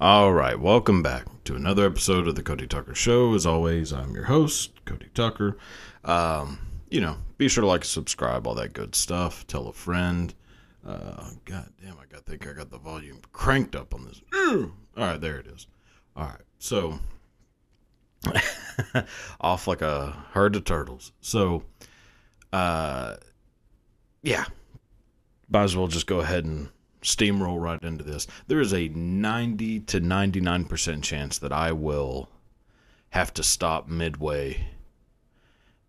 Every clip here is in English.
All right, welcome back to another episode of the Cody Tucker Show. As always, I'm your host, Cody Tucker. Um, you know, be sure to like, subscribe, all that good stuff. Tell a friend. Uh, God damn, I got think I got the volume cranked up on this. All right, there it is. All right, so off like a herd of turtles. So, uh, yeah, might as well just go ahead and steamroll right into this. There is a 90 to 99% chance that I will have to stop midway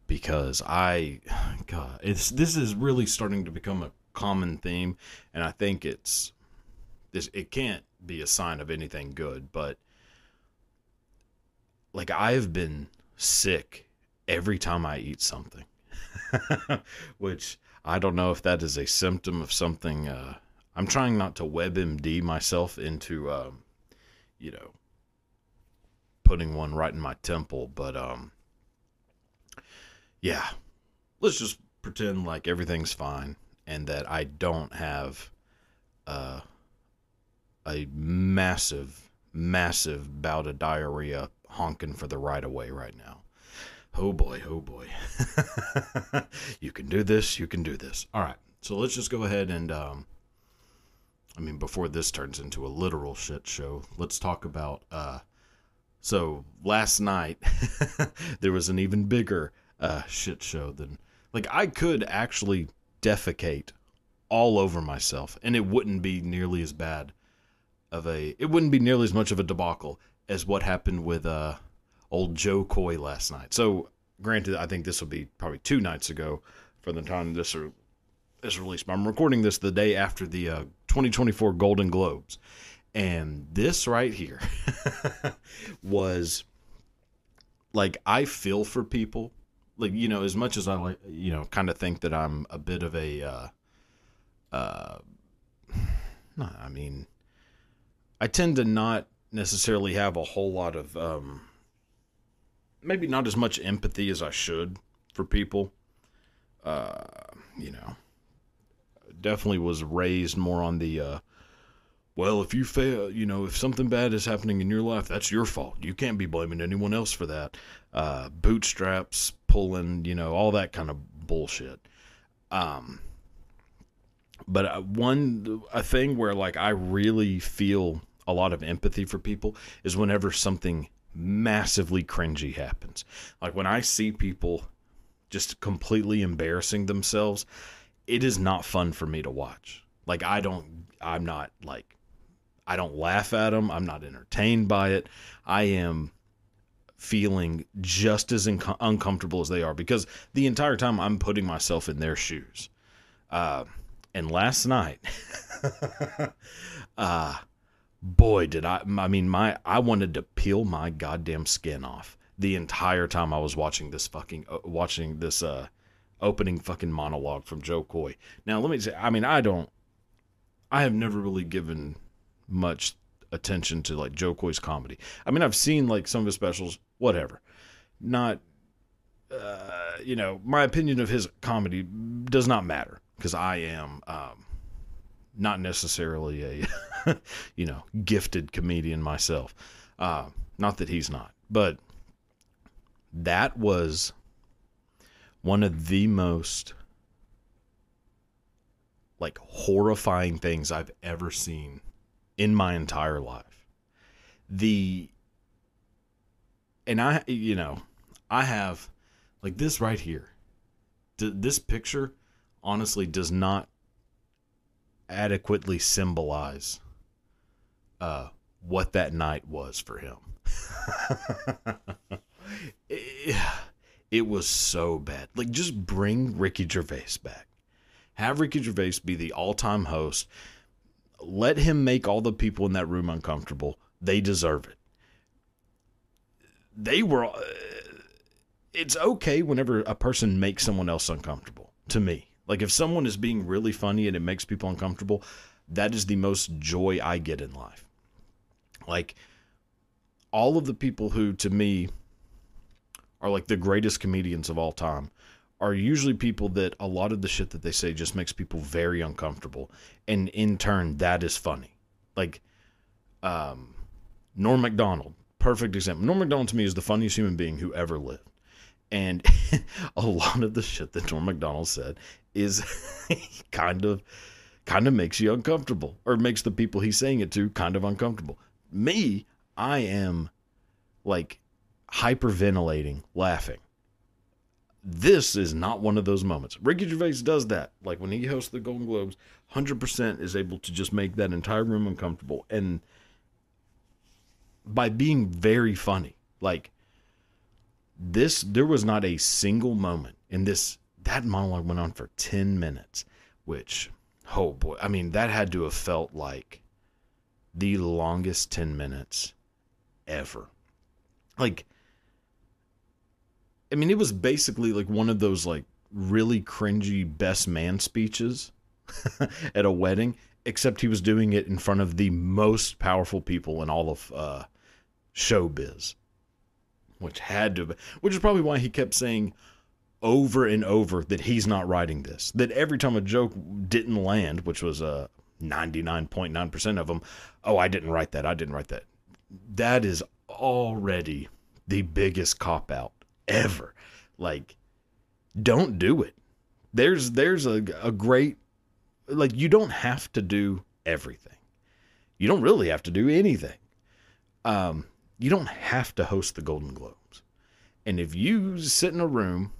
because I god, it's this is really starting to become a common theme and I think it's this it can't be a sign of anything good, but like I've been sick every time I eat something. Which I don't know if that is a symptom of something uh I'm trying not to WebMD myself into, um, you know, putting one right in my temple, but um, yeah, let's just pretend like everything's fine and that I don't have uh, a massive, massive bout of diarrhea honking for the right of way right now. Oh boy, oh boy. you can do this, you can do this. All right, so let's just go ahead and. Um, I mean, before this turns into a literal shit show, let's talk about. Uh, so last night there was an even bigger uh, shit show than like I could actually defecate all over myself, and it wouldn't be nearly as bad of a. It wouldn't be nearly as much of a debacle as what happened with uh, old Jo Koy last night. So, granted, I think this will be probably two nights ago from the time this is released. But I'm recording this the day after the uh, 2024 Golden Globes. And this right here was like I feel for people. Like, you know, as much as I like, you know, kind of think that I'm a bit of a, uh, uh, I mean, I tend to not necessarily have a whole lot of, um, maybe not as much empathy as I should for people. Uh, you know, definitely was raised more on the uh, well, if you fail, you know, if something bad is happening in your life, that's your fault. You can't be blaming anyone else for that. Uh, bootstraps pulling, you know, all that kind of bullshit. Um, but uh, one a thing where like I really feel a lot of empathy for people is whenever something massively cringy happens. Like when I see people just completely embarrassing themselves it is not fun for me to watch. Like I don't I'm not like I don't laugh at them. I'm not entertained by it. I am feeling just as uncomfortable as they are because the entire time I'm putting myself in their shoes. Uh, and last night, uh, boy, did I, I mean, my, I wanted to peel my goddamn skin off the entire time I was watching this fucking, uh, watching this, uh, opening fucking monologue from Jo Koy. Now, let me say, I mean, I don't, I have never really given much attention to like Jo Koy's comedy. I mean, I've seen like some of his specials, whatever. Not, uh, you know, my opinion of his comedy does not matter because I am um, not necessarily a, you know, gifted comedian myself. Uh, not that he's not, but that was one of the most like horrifying things I've ever seen in my entire life. The and I you know, I have like this right here. this picture honestly does not adequately symbolize uh what that night was for him. It was so bad. Like, just bring Ricky Gervais back. Have Ricky Gervais be the all time host. Let him make all the people in that room uncomfortable. They deserve it. They were. Uh, it's okay whenever a person makes someone else uncomfortable, to me. Like, if someone is being really funny and it makes people uncomfortable, that is the most joy I get in life. Like, all of the people who, to me, are like the greatest comedians of all time are usually people that a lot of the shit that they say just makes people very uncomfortable and in turn that is funny like um Norm Macdonald, perfect example. Norm Macdonald to me is the funniest human being who ever lived. And a lot of the shit that Norm Macdonald said is kind of kind of makes you uncomfortable or makes the people he's saying it to kind of uncomfortable. Me, I am like hyperventilating laughing. This is not one of those moments. Ricky Gervais does that. Like when he hosts the Golden Globes, 100% is able to just make that entire room uncomfortable. And by being very funny, like this, there was not a single moment in this. That monologue went on for 10 minutes, which, oh boy, I mean, that had to have felt like the longest 10 minutes ever. Like, I mean, it was basically like one of those like really cringy best man speeches at a wedding, except he was doing it in front of the most powerful people in all of uh, showbiz, which had to, which is probably why he kept saying over and over that he's not writing this. That every time a joke didn't land, which was uh, 99.9% of them, oh, I didn't write that. I didn't write that. That is already the biggest cop out ever. Like, don't do it. There's there's a, a great like you don't have to do everything. You don't really have to do anything. Um, you don't have to host the Golden Globes. And if you sit in a room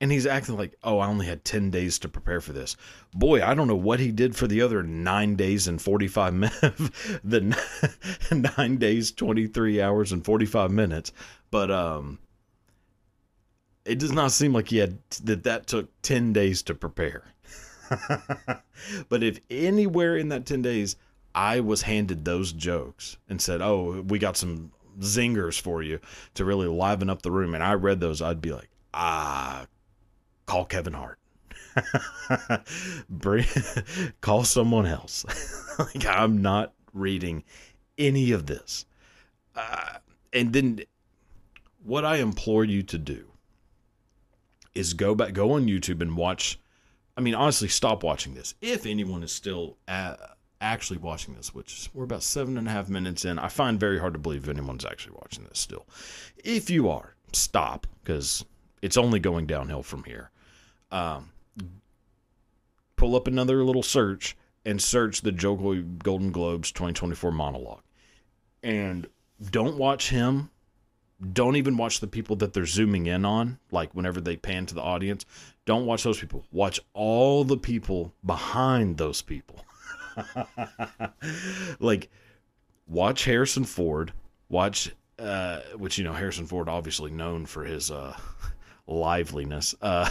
and he's acting like, oh, I only had 10 days to prepare for this. Boy, I don't know what he did for the other nine days and 45 minutes, the nine days, 23 hours and 45 minutes. But, um, it does not seem like he had that that took 10 days to prepare. but if anywhere in that 10 days I was handed those jokes and said, "Oh, we got some zingers for you to really liven up the room," and I read those, I'd be like, "Ah, call Kevin Hart." Bring, call someone else. like I'm not reading any of this. Uh, and then what I implore you to do is go back, go on YouTube and watch. I mean, honestly, stop watching this. If anyone is still at, actually watching this, which we're about seven and a half minutes in, I find very hard to believe anyone's actually watching this still. If you are, stop because it's only going downhill from here. Um, pull up another little search and search the Joe Golden Globes 2024 monologue. And don't watch him don't even watch the people that they're zooming in on, like whenever they pan to the audience. Don't watch those people. Watch all the people behind those people. like, watch Harrison Ford. Watch, uh, which, you know, Harrison Ford obviously known for his uh, liveliness. Uh,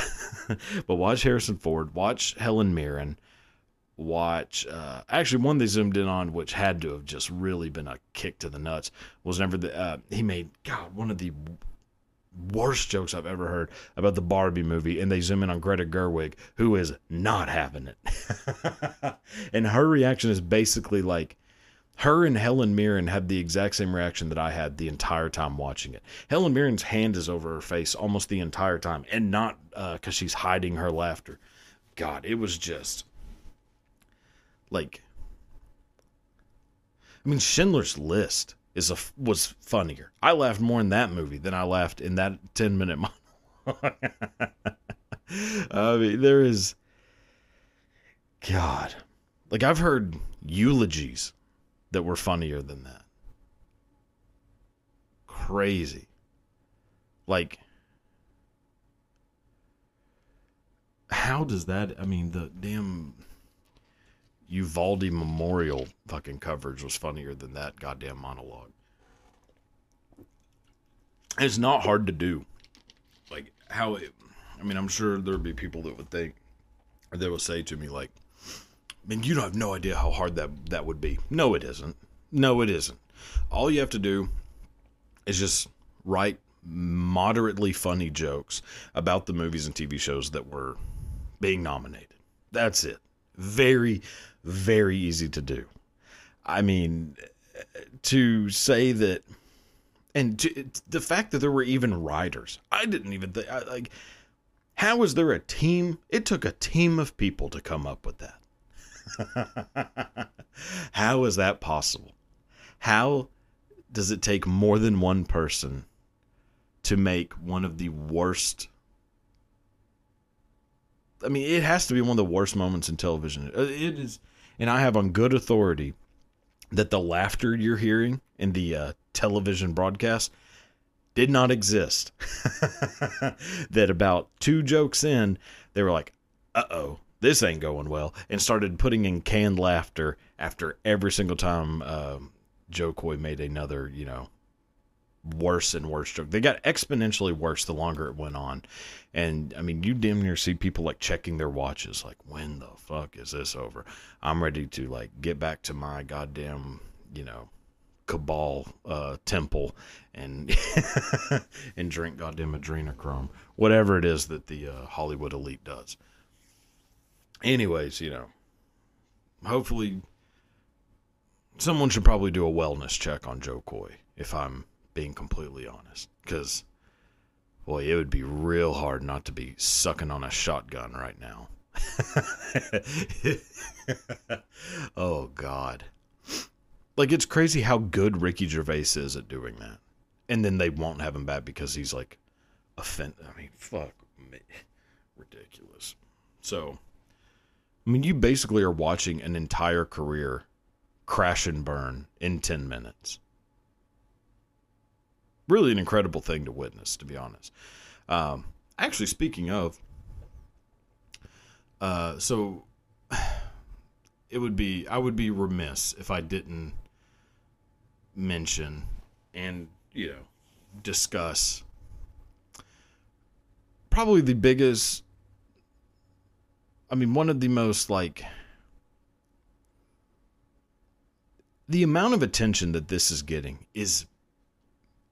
but watch Harrison Ford. Watch Helen Mirren watch. Uh, actually, one they zoomed in on, which had to have just really been a kick to the nuts, was never the uh, he made God one of the worst jokes I've ever heard about the Barbie movie, and they zoom in on Greta Gerwig, who is not having it, and her reaction is basically like. Her and Helen Mirren had the exact same reaction that I had the entire time watching it. Helen Mirren's hand is over her face almost the entire time, and not because uh, she's hiding her laughter. God, it was just like I mean Schindler's List is a was funnier. I laughed more in that movie than I laughed in that 10 minute monologue. I mean there is god. Like I've heard eulogies that were funnier than that. Crazy. Like how does that I mean the damn Uvalde Memorial fucking coverage was funnier than that goddamn monologue. It's not hard to do. Like how it, I mean, I'm sure there'd be people that would think, or they would say to me like, "I mean, you don't have no idea how hard that that would be." No, it isn't. No, it isn't. All you have to do is just write moderately funny jokes about the movies and TV shows that were being nominated. That's it. Very, very easy to do. I mean, to say that, and to, the fact that there were even writers, I didn't even think, like, how is there a team? It took a team of people to come up with that. how is that possible? How does it take more than one person to make one of the worst? I mean, it has to be one of the worst moments in television. Uh, It is, and I have on good authority that the laughter you're hearing in the uh, television broadcast did not exist. that about two jokes in, they were like, uh oh, this ain't going well, and started putting in canned laughter after every single time um, Jo Koy made another, you know, worse and worse joke. They got exponentially worse the longer it went on. And I mean, you damn near see people like checking their watches, like, when the fuck is this over? I'm ready to like get back to my goddamn, you know, cabal uh, temple and and drink goddamn adrenochrome, whatever it is that the uh, Hollywood elite does. Anyways, you know, hopefully someone should probably do a wellness check on Jo Koy if I'm being completely honest, because boy, it would be real hard not to be sucking on a shotgun right now. oh God. Like it's crazy how good Ricky Gervais is at doing that. And then they won't have him back because he's like offend I mean, fuck me. Ridiculous. So I mean you basically are watching an entire career crash and burn in 10 minutes. Really an incredible thing to witness, to be honest. Um, actually, speaking of, uh, so it would be I would be remiss if I didn't mention and you know discuss probably the biggest I mean one of the most like the amount of attention that this is getting is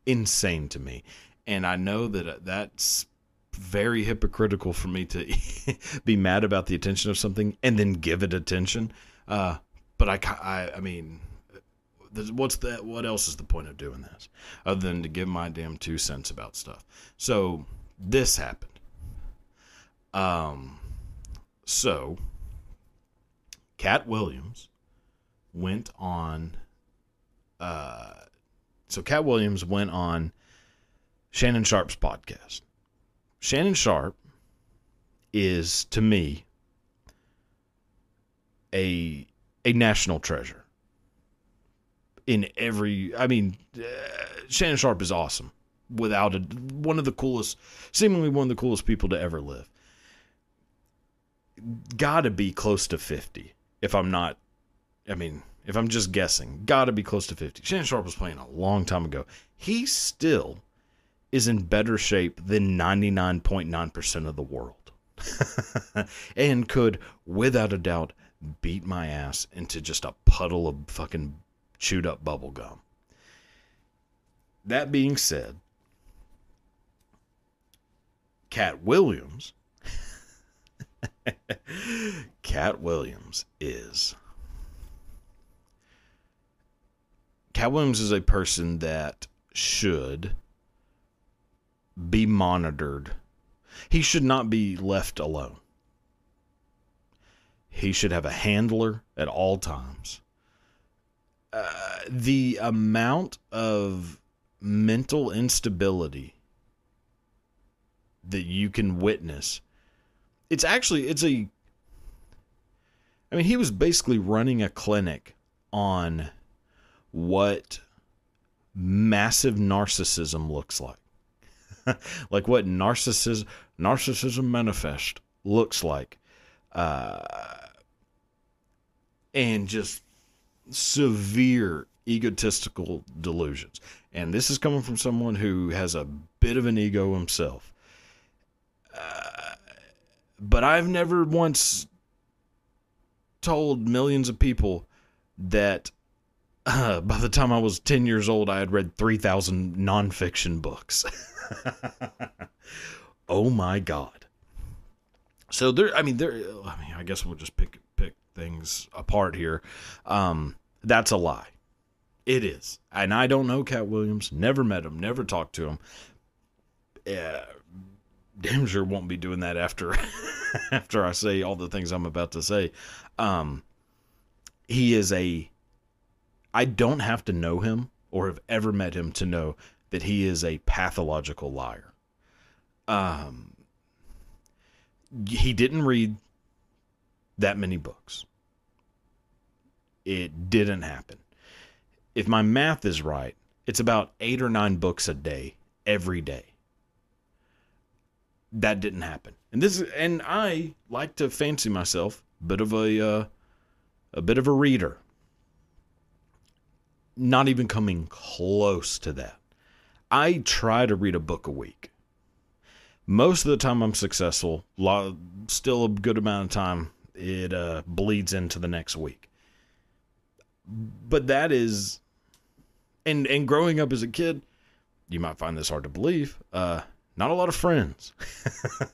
insane to me and I know that that's very hypocritical for me to be mad about the attention of something and then give it attention. Uh, but I, I, I mean, what's that? What else is the point of doing this other than to give my damn two cents about stuff? So this happened. Um, so Katt Williams went on. Uh, so Katt Williams went on Shannon Sharpe's podcast. Shannon Sharpe is to me a a national treasure. In every, I mean, uh, Shannon Sharpe is awesome. Without a one of the coolest, seemingly one of the coolest people to ever live. Got to be close to fifty. If I'm not, I mean, if I'm just guessing, got to be close to fifty. Shannon Sharpe was playing a long time ago. He still is in better shape than 99.9% of the world. and could, without a doubt, beat my ass into just a puddle of fucking chewed up bubble gum. That being said, Katt Williams Katt Williams is Katt Williams is a person that should be monitored. He should not be left alone. He should have a handler at all times. Uh, the amount of mental instability that you can witness it's actually it's a I mean he was basically running a clinic on what massive narcissism looks like. Like what narcissism narcissism manifest looks like uh, and just severe egotistical delusions. And this is coming from someone who has a bit of an ego himself. Uh, but i've never once told millions of people that uh, by the time I was 10 years old, I had read 3,000 nonfiction books. oh my God. So there, I mean, there, I mean, I guess we'll just pick, pick things apart here. Um, that's a lie. It is. And I don't know Katt Williams, never met him, never talked to him. Yeah, damn sure won't be doing that after, after I say all the things I'm about to say. Um, he is a I don't have to know him or have ever met him to know that he is a pathological liar. Um, he didn't read that many books. It didn't happen. If my math is right, it's about eight or nine books a day, every day. That didn't happen. And this, and I like to fancy myself a bit of a, uh, a bit of a reader. Not even coming close to that. I try to read a book a week. Most of the time, I'm successful. Still a good amount of time, it uh, bleeds into the next week. But that is, and and growing up as a kid, you might find this hard to believe. Uh, not a lot of friends,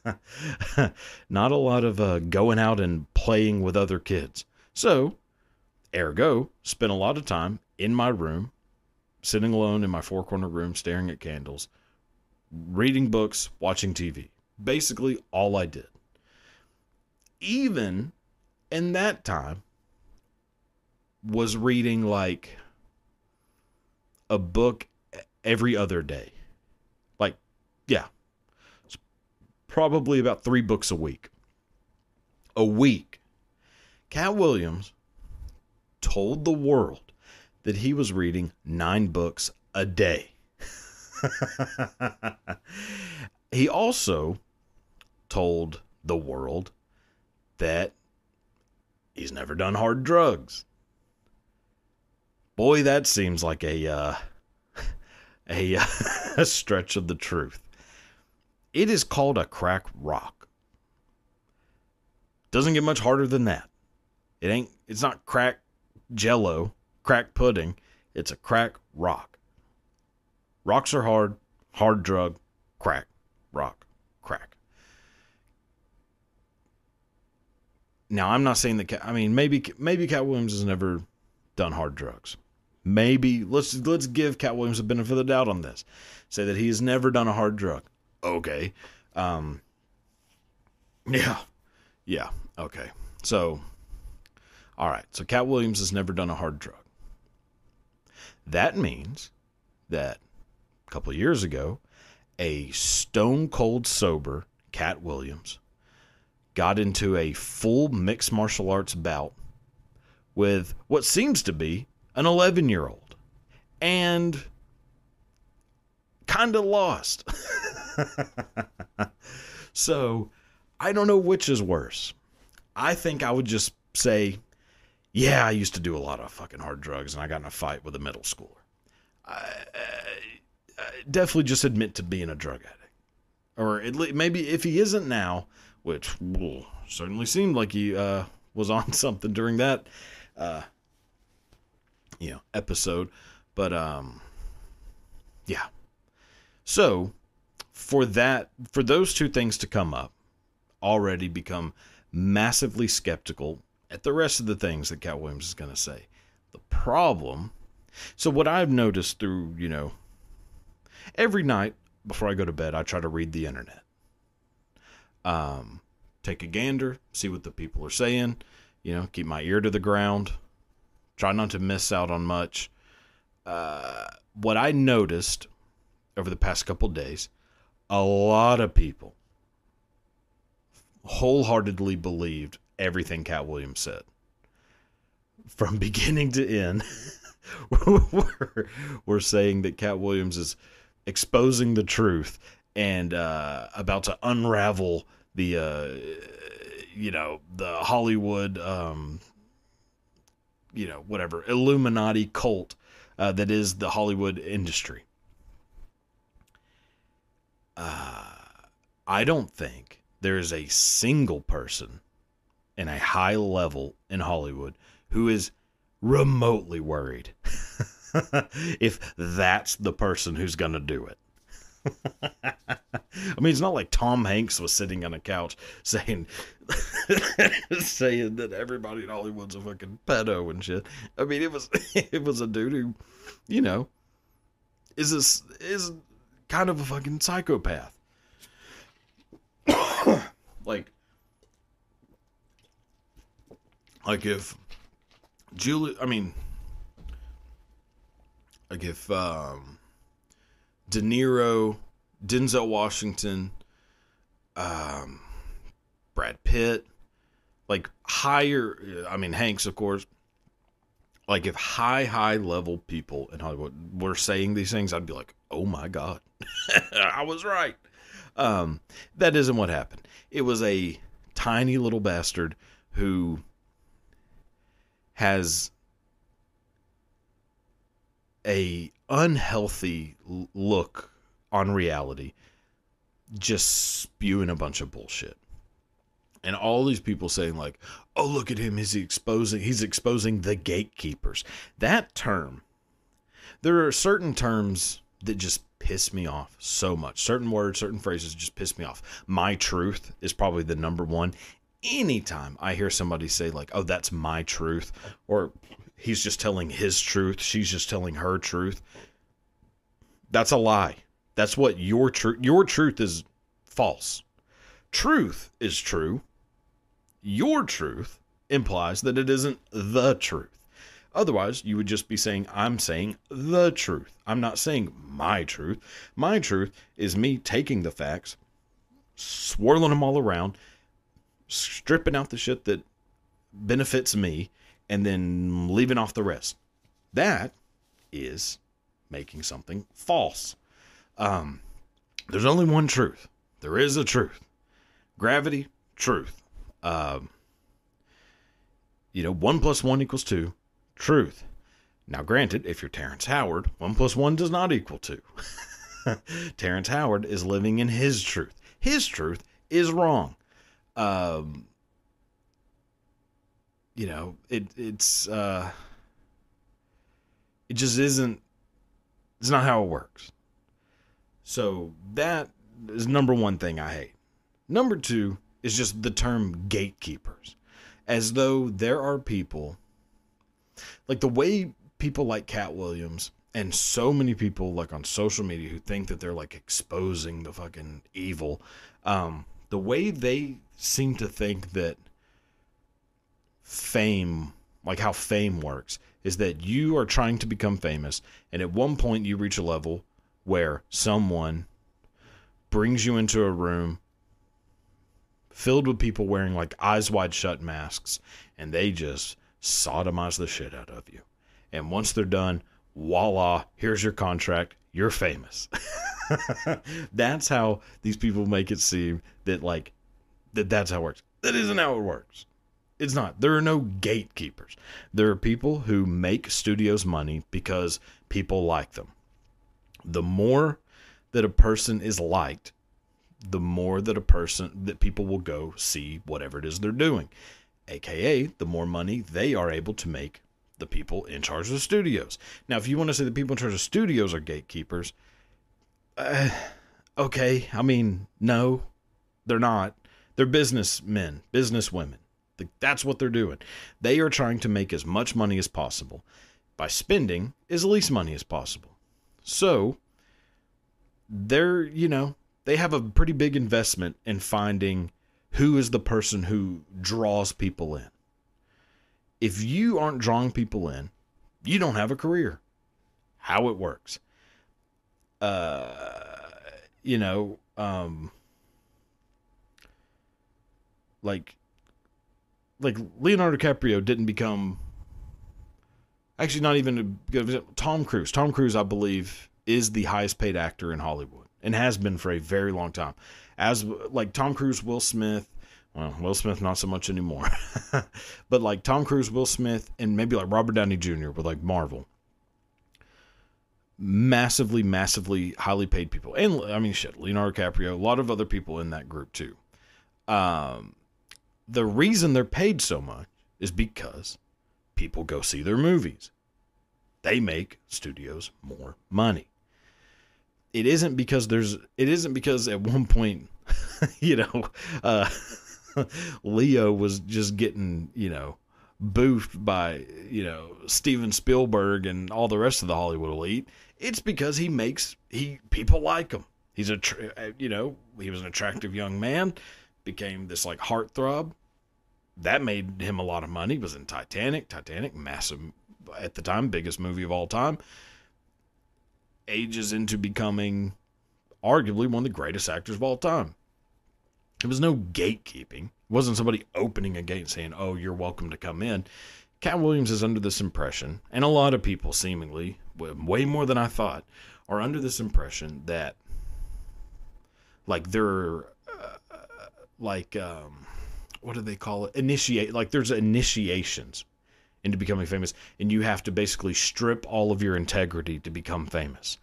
not a lot of uh, going out and playing with other kids. So, ergo, spent a lot of time in my room, sitting alone in my four corner room, staring at candles, reading books, watching TV. Basically, all I did. Even in that time, was reading like a book every other day. Like, yeah, it's probably about three books a week. A week. Katt Williams told the world that he was reading nine books a day. he also told the world that he's never done hard drugs. Boy, that seems like a uh, a, a stretch of the truth. It is called a crack rock. Doesn't get much harder than that. It ain't. It's not crack jello, crack pudding. It's a crack rock. Rocks are hard. Hard drug. Crack. Rock. Crack. Now I'm not saying that. I mean, maybe maybe Katt Williams has never done hard drugs. Maybe let's let's give Katt Williams a benefit of the doubt on this. Say that he has never done a hard drug. Okay. Um Yeah. Yeah. Okay. So all right. So Katt Williams has never done a hard drug. That means that a couple years ago, a stone cold sober Katt Williams got into a full mixed martial arts bout with what seems to be an 11 year old and kind of lost. so I don't know which is worse. I think I would just say, yeah, I used to do a lot of fucking hard drugs and I got in a fight with a middle schooler. I, I definitely just admit to being a drug addict. Or at least maybe if he isn't now, which well, certainly seemed like he uh, was on something during that uh, you know episode but um yeah so for that for those two things to come up already become massively skeptical at the rest of the things that Katt Williams is going to say the problem so what I've noticed through you know every night before I go to bed I try to read the internet um take a gander see what the people are saying you know keep my ear to the ground Try not to miss out on much. Uh, what I noticed over the past couple days, a lot of people wholeheartedly believed everything Katt Williams said. From beginning to end, we're, we're saying that Katt Williams is exposing the truth and uh, about to unravel the, uh, you know, the Hollywood um, you know, whatever Illuminati cult uh, that is the Hollywood industry. Uh, I don't think there is a single person in a high level in Hollywood who is remotely worried if that's the person who's going to do it. I mean, it's not like Tom Hanks was sitting on a couch saying saying that everybody in Hollywood's a fucking pedo and shit. I mean, it was it was a dude who, you know, is this is kind of a fucking psychopath. like, like if Julie, I mean, like if um, De Niro, Denzel Washington, um, Brad Pitt, like higher, I mean Hanks, of course. Like if high, high level people in Hollywood were saying these things, I'd be like, oh my god, I was right. Um, that isn't what happened. It was a tiny little bastard who has a unhealthy look on reality just spewing a bunch of bullshit. And all these people saying like oh look at him. He's exposing he's exposing the gatekeepers. That term there are certain terms that just piss me off so much. Certain words certain phrases just piss me off. My truth is probably the number one anytime i hear somebody say like oh that's my truth or he's just telling his truth, she's just telling her truth. That's a lie. That's what your truth your truth is false. Truth is true. Your truth implies that it isn't the truth. Otherwise, you would just be saying, I'm saying the truth. I'm not saying my truth. My truth is me taking the facts, swirling them all around, stripping out the shit that benefits me, and then leaving off the rest. That is making something false. Um, there's only one truth. There is a truth. Gravity, truth. Um, you know, one plus one equals two. Truth. Now, granted, if you're Terrence Howard, one plus one does not equal two. Terrence Howard is living in his truth. His truth is wrong. Um, you know, it it's uh it just isn't it's not how it works. So that is number one thing I hate. Number two is just the term gatekeepers. As though there are people like the way people like Katt Williams and so many people like on social media who think that they're like exposing the fucking evil um the way they seem to think that fame, like how fame works, is that you are trying to become famous, and at one point you reach a level where someone brings you into a room filled with people wearing like eyes wide shut masks, and they just sodomize the shit out of you. And once they're done, voila, here's your contract. You're famous. that's how these people make it seem that like that that's how it works. That isn't how it works. It's not. There are no gatekeepers. There are people who make studios money because people like them. The more that a person is liked, the more that a person that people will go see whatever it is they're doing. AKA, the more money they are able to make the people in charge of the studios. Now, if you want to say the people in charge of studios are gatekeepers, uh, okay. I mean, no, they're not. They're businessmen, businesswomen. That's what they're doing. They are trying to make as much money as possible by spending as least money as possible. So, they're, you know, they have a pretty big investment in finding who is the person who draws people in. If you aren't drawing people in, you don't have a career. How it works. Uh, you know, um, like like Leonardo DiCaprio didn't become actually not even Tom Cruise. Tom Cruise, I believe, is the highest paid actor in Hollywood and has been for a very long time. As like Tom Cruise, Will Smith, well, Will Smith not so much anymore, but like Tom Cruise, Will Smith, and maybe like Robert Downey Jr. with like Marvel. Massively, massively highly paid people, and I mean shit, Leonardo DiCaprio, a lot of other people in that group too. Um, the reason they're paid so much is because people go see their movies. They make studios more money. It isn't because there's it isn't because at one point, you know, uh, Leo was just getting, you know, boofed by, you know, Steven Spielberg and all the rest of the Hollywood elite. It's because he makes he people like him. He's a uh, you know, he was an attractive young man, became this like heartthrob that made him a lot of money. He was in Titanic. Titanic, massive at the time, biggest movie of all time. ages into becoming arguably one of the greatest actors of all time. It was no gatekeeping. It wasn't somebody opening a gate and saying, "Oh, you're welcome to come in." Katt Williams is under this impression, and a lot of people seemingly, way more than I thought, are under this impression that, like, they're uh, like, um, what do they call it? Initiate, like, there's initiations into becoming famous, and you have to basically strip all of your integrity to become famous.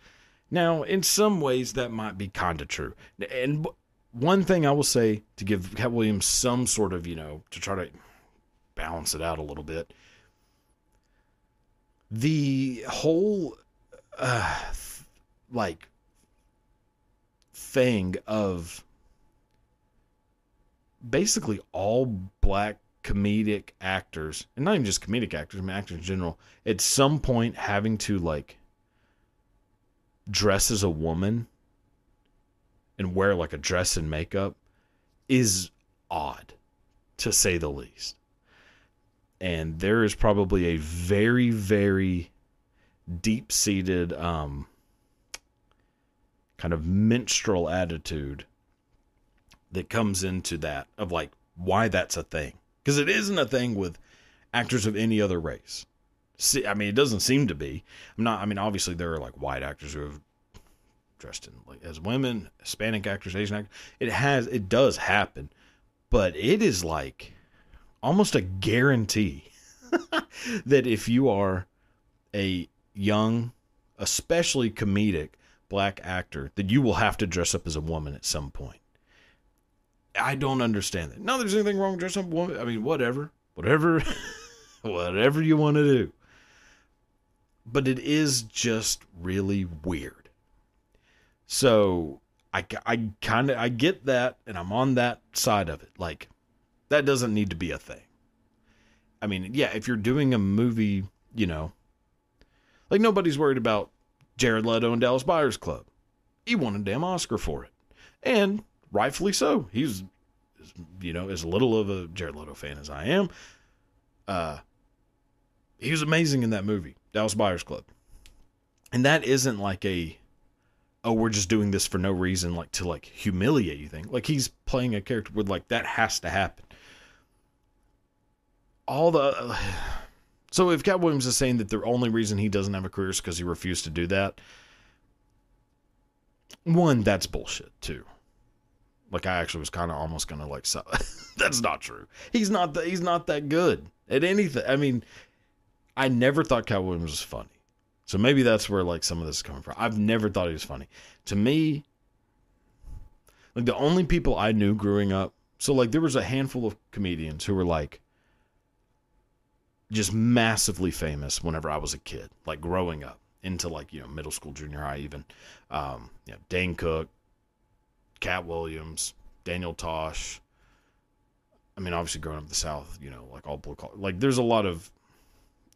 Now, in some ways, that might be kind of true. And one thing I will say to give Katt Williams some sort of, you know, to try to balance it out a little bit, the whole, uh, like, thing of basically all black comedic actors, and not even just comedic actors, I mean actors in general, at some point having to like dress as a woman and wear like a dress and makeup is odd to say the least. And there is probably a very, very deep seated um, kind of minstrel attitude that comes into that of like why that's a thing. Because it isn't a thing with actors of any other race. See, I mean, it doesn't seem to be. I'm not. I mean, obviously there are like white actors who have dressed in like as women, Hispanic actors, Asian actors. It has. It does happen, but it is like almost a guarantee that if you are a young, especially comedic black actor, that you will have to dress up as a woman at some point. I don't understand that. Not there's anything wrong dressing up woman. I mean, whatever, whatever, whatever you want to do. But it is just really weird. So I, I kind of I get that, and I'm on that side of it. Like that doesn't need to be a thing. I mean, yeah, if you're doing a movie, you know, like nobody's worried about Jared Leto and Dallas Buyers Club. He won a damn Oscar for it, and rightfully so. He's, you know, as little of a Jared Leto fan as I am. Uh, he was amazing in that movie, Dallas Buyers Club, and that isn't like a, oh, we're just doing this for no reason, like to like humiliate you thing. Like he's playing a character with like that has to happen. All the. Uh, so if Katt Williams is saying that the only reason he doesn't have a career is because he refused to do that, one, that's bullshit too. Like I actually was kind of almost gonna like so that's not true. He's not that he's not that good at anything. I mean, I never thought Katt Williams was funny. So maybe that's where like some of this is coming from. I've never thought he was funny. To me, like the only people I knew growing up, so like there was a handful of comedians who were like just massively famous whenever I was a kid, like growing up into like, you know, middle school, junior high even. Um, you know, Dane Cook, Katt Williams, Daniel Tosh. I mean, obviously growing up in the South, you know, like all blue collar, like there's a lot of,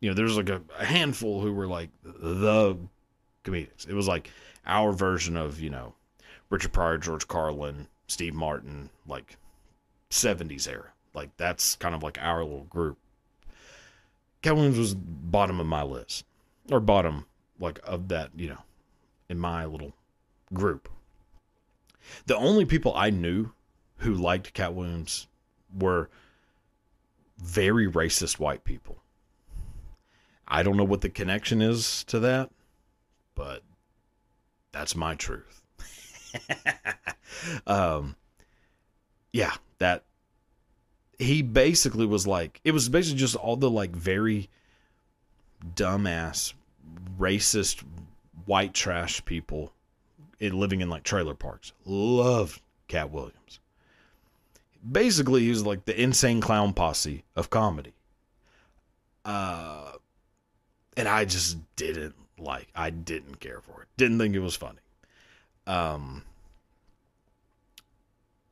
you know, there's like a, a handful who were like the comedians. It was like our version of, you know, Richard Pryor, George Carlin, Steve Martin, like 70s era. Like that's kind of like our little group. Katt Williams was bottom of my list, or bottom like of that, you know, in my little group. The only people I knew who liked Katt Williams were very racist white people. I don't know what the connection is to that, but that's my truth. um, yeah, that he basically was like, it was basically just all the like very dumbass, racist, white trash people living in like trailer parks. Loved Katt Williams. Basically, he was like the insane clown posse of comedy. Uh, and I just didn't like. I didn't care for it. Didn't think it was funny. Um,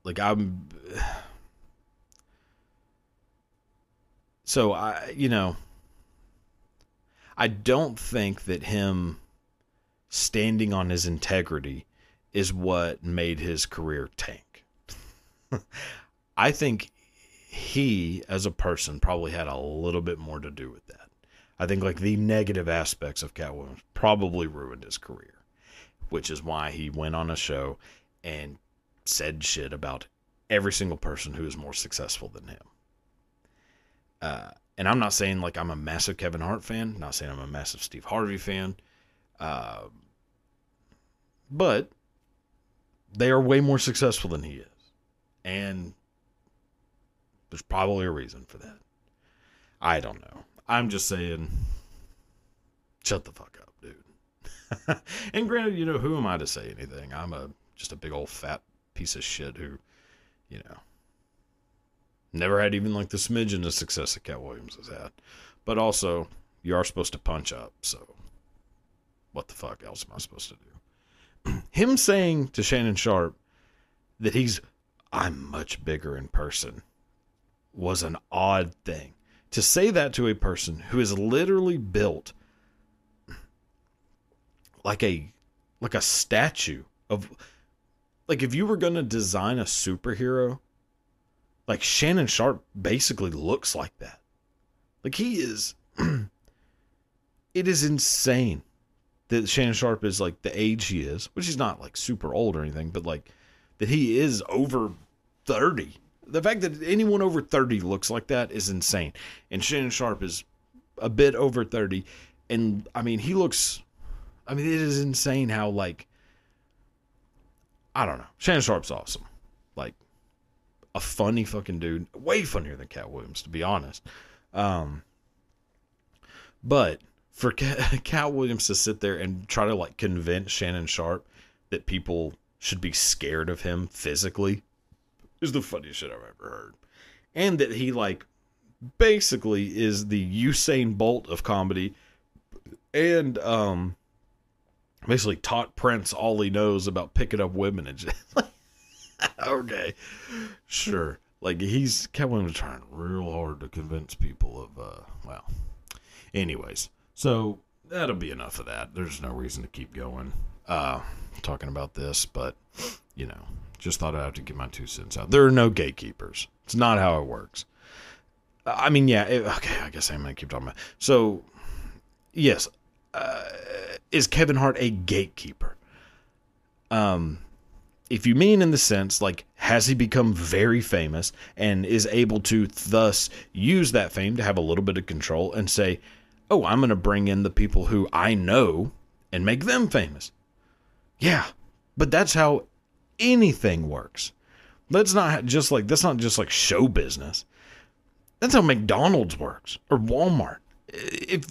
like I'm. So I, you know, I don't think that him standing on his integrity is what made his career tank. I think he, as a person, probably had a little bit more to do with that. I think like the negative aspects of Williams probably ruined his career. which is why he went on a show and said shit about every single person who is more successful than him. Uh, and I'm not saying like I'm a massive Kevin Hart fan, not saying I'm a massive Steve Harvey fan, uh, but they are way more successful than he is. And there's probably a reason for that. I don't know. I'm just saying, shut the fuck up, dude. and granted, you know, who am I to say anything? I'm a just a big old fat piece of shit who, you know, never had even like the smidgen of success that Katt Williams has had. But also, you are supposed to punch up, so what the fuck else am I supposed to do? Him saying to Shannon Sharpe that he's I'm much bigger in person was an odd thing. To say that to a person who is literally built like a like a statue of like if you were going to design a superhero like Shannon Sharpe basically looks like that. Like he is it is insane that Shannon Sharpe is like the age he is, which he's not like super old or anything, but like that he is over 30 the fact that anyone over 30 looks like that is insane. And Shannon Sharpe is a bit over 30. And I mean, he looks, I mean, it is insane how, like, I don't know. Shannon Sharpe's awesome. Like, a funny fucking dude. Way funnier than Katt Williams, to be honest. Um, but for Katt Williams to sit there and try to, like, convince Shannon Sharpe that people should be scared of him physically is the funniest shit I've ever heard. And that he like basically is the Usain Bolt of comedy and um basically taught Prince all he knows about picking up women and just okay. Sure. Like he's Katt Williams trying real hard to convince people of uh well. Anyways, so that'll be enough of that. There's no reason to keep going uh talking about this, but you know, just thought I'd have to get my two cents out. There are no gatekeepers. It's not how it works. I mean, yeah. It, okay, I guess I'm gonna keep talking about. It. So, yes, uh, is Kevin Hart a gatekeeper? Um, if you mean in the sense like has he become very famous and is able to thus use that fame to have a little bit of control and say, "Oh, I'm going to bring in the people who I know and make them famous." Yeah, but that's how anything works. That's not just like that's not just like show business. That's how McDonald's works or Walmart. If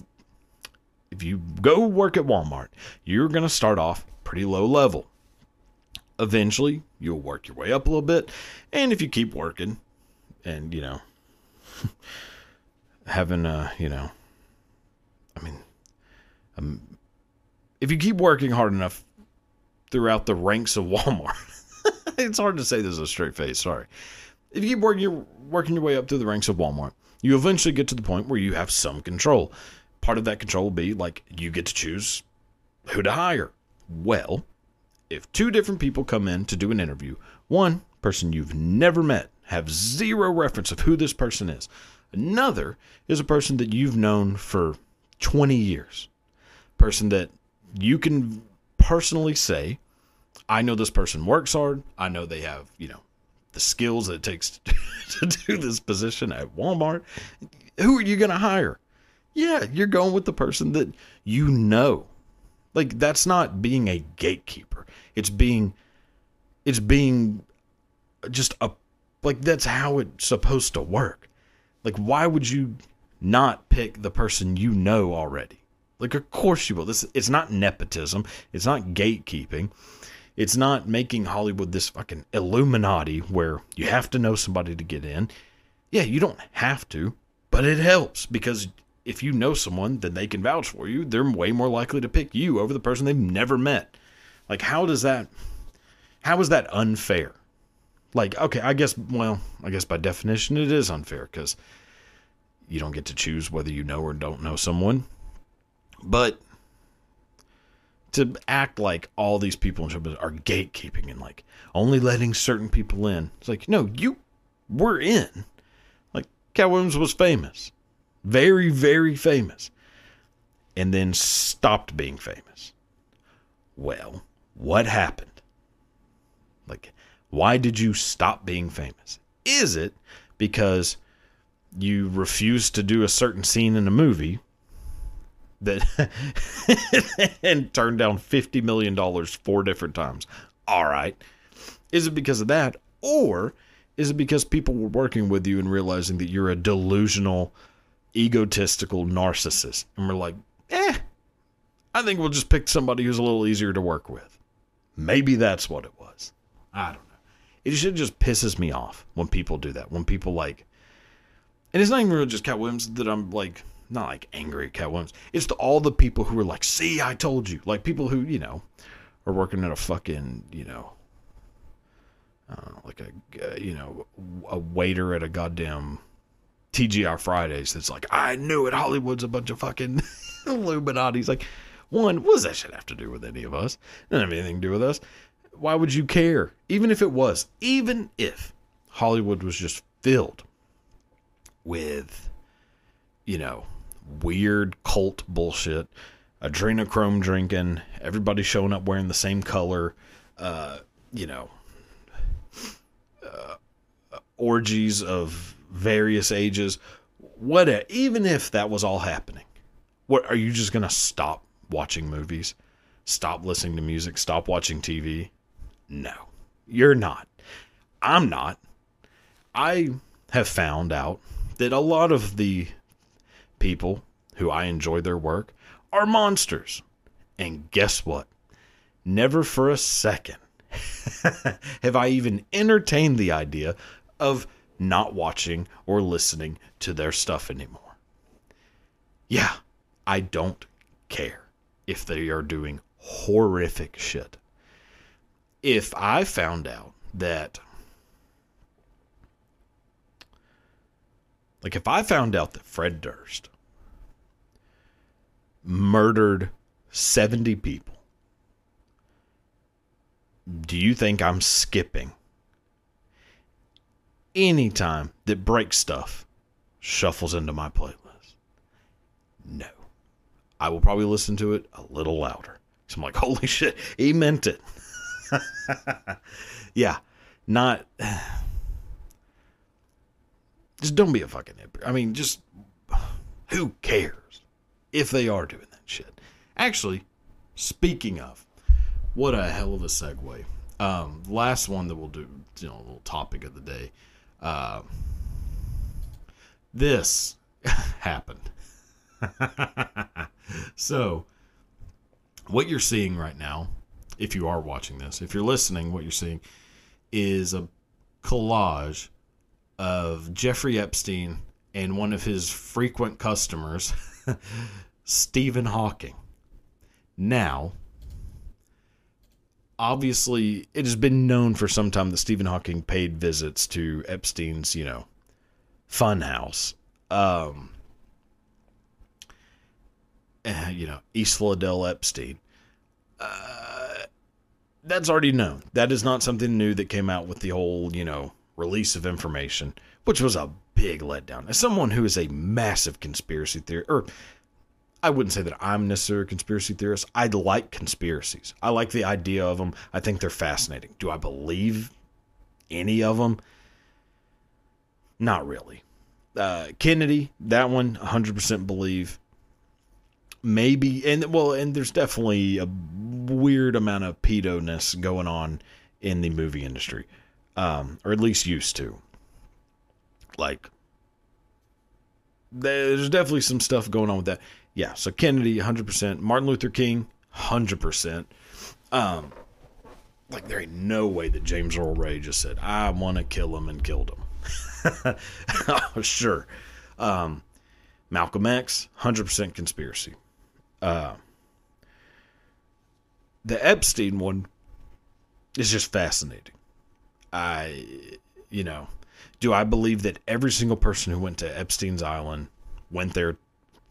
if you go work at Walmart, you're going to start off pretty low level. Eventually, you'll work your way up a little bit, and if you keep working and, you know, having a, you know, I mean, um, if you keep working hard enough throughout the ranks of Walmart, it's hard to say this with a straight face. Sorry. If you keep working your working your way up through the ranks of Walmart, you eventually get to the point where you have some control. Part of that control will be like you get to choose who to hire. Well, if two different people come in to do an interview, one person you've never met, have zero reference of who this person is. Another is a person that you've known for 20 years. Person that you can personally say I know this person works hard. I know they have, you know, the skills that it takes to, to do this position at Walmart. Who are you going to hire? Yeah, you're going with the person that you know. Like that's not being a gatekeeper. It's being it's being just a like that's how it's supposed to work. Like why would you not pick the person you know already? Like of course you will. This it's not nepotism. It's not gatekeeping. It's not making Hollywood this fucking Illuminati where you have to know somebody to get in. Yeah, you don't have to, but it helps because if you know someone, then they can vouch for you. They're way more likely to pick you over the person they've never met. Like, how does that, how is that unfair? Like, okay, I guess, well, I guess by definition it is unfair because you don't get to choose whether you know or don't know someone. But to act like all these people in showbiz are gatekeeping and like only letting certain people in. It's like, no, you were in. Like Katt Williams was famous. Very, very famous. And then stopped being famous. Well, What happened? Like, why did you stop being famous? Is it because you refused to do a certain scene in a movie that and turned down $50 million four different times? All right. Is it because of that? Or is it because people were working with you and realizing that you're a delusional, egotistical narcissist? And we're like, eh, I think we'll just pick somebody who's a little easier to work with. Maybe that's what it was. I don't know. It just pisses me off when people do that. When people like, and it's not even really just Katt Williams that I'm like, not like angry at Katt Williams. It's to all the people who are like, see, I told you. Like people who, you know, are working at a fucking, you know, I don't know, like a, uh, you know, a waiter at a goddamn TGI Fridays that's like, I knew it. Hollywood's a bunch of fucking Illuminati's. Like, one, what does that shit have to do with any of us? It doesn't have anything to do with us. Why would you care? Even if it was, even if Hollywood was just filled with, you know, weird cult bullshit, adrenochrome drinking, everybody showing up wearing the same color, uh, you know, uh, orgies of various ages, what even if that was all happening, what are you just gonna stop watching movies, stop listening to music, stop watching TV? No, you're not. I'm not. I have found out that a lot of the people who I enjoy their work are monsters. And guess what? Never for a second have I even entertained the idea of not watching or listening to their stuff anymore. Yeah, I don't care if they are doing horrific shit. If I found out that, like, if I found out that Fred Durst murdered 70 people, do you think I'm skipping any time that break stuff shuffles into my playlist? No. I will probably listen to it a little louder. So I'm like, holy shit, he meant it. yeah, not. Just don't be a fucking hypocrite. I mean, just who cares if they are doing that shit? Actually, speaking of, what a hell of a segue. Um, last one that we'll do, you know, a little topic of the day. Uh, this happened. so, what you're seeing right now, if you are watching this, if you're listening, what you're seeing is a collage of Jeffrey Epstein and one of his frequent customers, Stephen Hawking. Now, obviously, it has been known for some time that Stephen Hawking paid visits to Epstein's, you know, funhouse. Um, uh, you know, East Philadelphia Epstein. Uh, that's already known. That is not something new that came out with the whole, you know, release of information, which was a big letdown. As someone who is a massive conspiracy theory, or I wouldn't say that I'm necessarily a conspiracy theorist. I like conspiracies. I like the idea of them. I think they're fascinating. Do I believe any of them? Not really. Uh, Kennedy, that one, 100% believe. Maybe, and well, and there's definitely a weird amount of pedo ness going on in the movie industry, um, or at least used to. Like, there's definitely some stuff going on with that yeah, so Kennedy, 100%. Martin Luther King, 100%. Um, like, there ain't no way that James Earl Ray just said, I want to kill him and killed him. oh, sure. Um, Malcolm X, 100% conspiracy. Uh, the Epstein one is just fascinating. I, you know, do I believe that every single person who went to Epstein's Island went there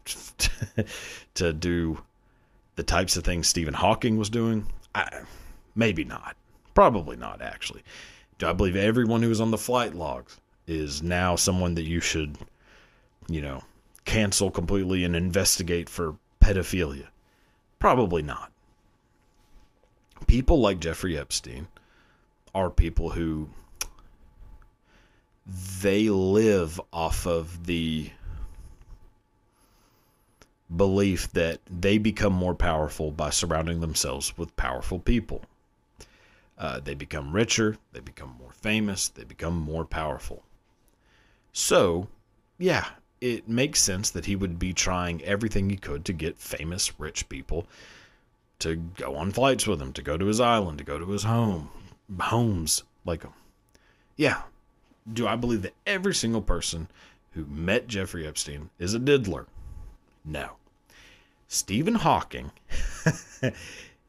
to do the types of things Stephen Hawking was doing? I, maybe not. Probably not, actually. Do I believe everyone who was on the flight logs is now someone that you should, you know, cancel completely and investigate for pedophilia? Probably not. people like Jeffrey Epstein are people who they live off of the belief that they become more powerful by surrounding themselves with powerful people. Uh, they become richer, they become more famous, they become more powerful. So, yeah, it makes sense that he would be trying everything he could to get famous, rich people to go on flights with him, to go to his island, to go to his home, homes. Like, yeah. Do I believe that every single person who met Jeffrey Epstein is a diddler? No. Stephen Hawking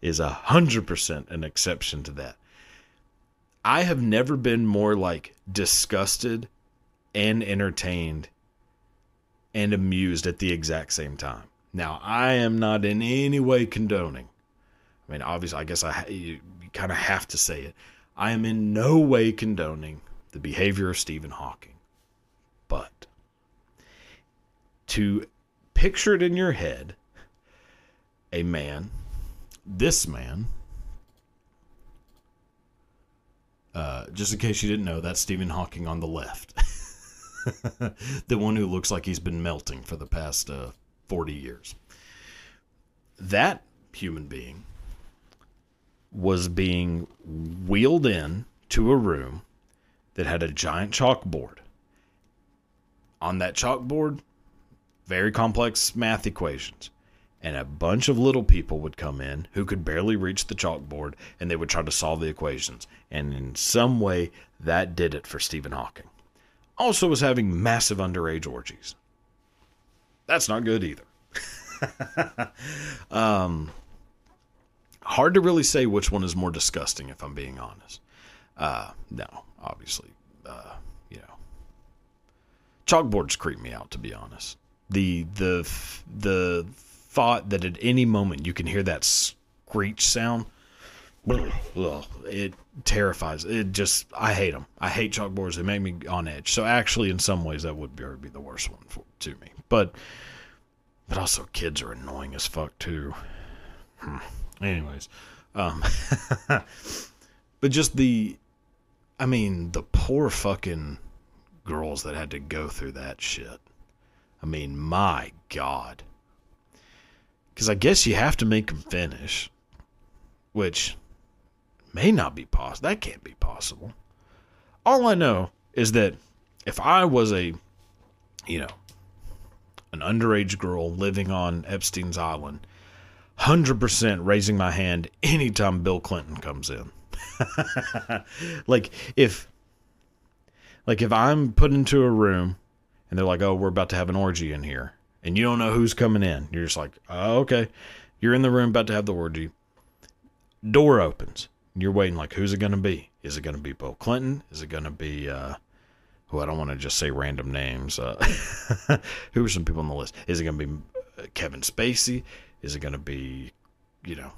is a hundred percent an exception to that. I have never been more like disgusted and entertained and amused at the exact same time. Now, I am not in any way condoning. I mean, obviously, I guess I you, you kind of have to say it. I am in no way condoning the behavior of Stephen Hawking. But to picture it in your head a man, this man, uh, just in case you didn't know, that's Stephen Hawking on the left. the one who looks like he's been melting for the past uh, 40 years. That human being was being wheeled in to a room that had a giant chalkboard. On that chalkboard, very complex math equations and a bunch of little people would come in who could barely reach the chalkboard and they would try to solve the equations. And in some way, that did it for Stephen Hawking. Also, was having massive underage orgies. That's not good either. um, hard to really say which one is more disgusting, if I'm being honest. Uh, no, obviously, uh, you know, chalkboards creep me out, to be honest. The the the thought that at any moment you can hear that screech sound, it terrifies. It just I hate them. I hate chalkboards. They make me on edge. So actually, in some ways, that would be the worst one for, to me. But but also, kids are annoying as fuck too. Hmm. Anyways, um, but just the, I mean, the poor fucking girls that had to go through that shit. I mean, my God. Because I guess you have to make them finish, which may not be possible. That can't be possible. All I know is that if I was a, you know, an underage girl living on Epstein's Island, 100% raising my hand anytime Bill Clinton comes in. like if like if I'm put into a room and they're like, "Oh, we're about to have an orgy in here." and you don't know who's coming in. You're just like, oh, okay. You're in the room about to have the orgy. Door opens. You're waiting, like, who's it going to be? Is it going to be Bill Clinton? Is it going to be, uh, who I don't want to just say random names. Uh, who are some people on the list? Is it going to be uh, Kevin Spacey? Is it going to be, you know,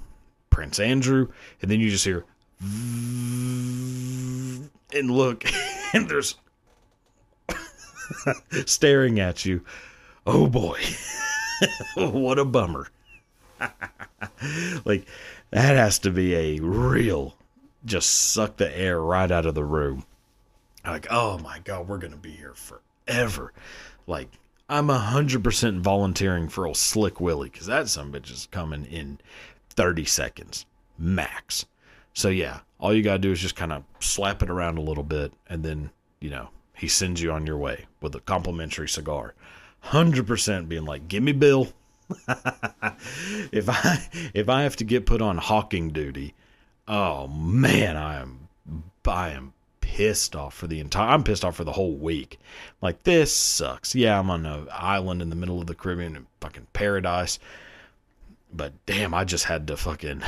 Prince Andrew? And then you just hear, and look, and there's staring at you oh boy, what a bummer. like, that has to be a real, just suck the air right out of the room. Like, oh my God, we're going to be here forever. Like, I'm 100% volunteering for old Slick Willie because that some bitch is coming in 30 seconds max. So, yeah, all you got to do is just kind of slap it around a little bit and then, you know, he sends you on your way with a complimentary cigar hundred percent being like, "Give me Bill." if I if I have to get put on hawking duty, oh man, I am I am pissed off for the entire. I'm pissed off for the whole week. Like this sucks. Yeah, I'm on an island in the middle of the Caribbean in fucking paradise, but damn, I just had to fucking.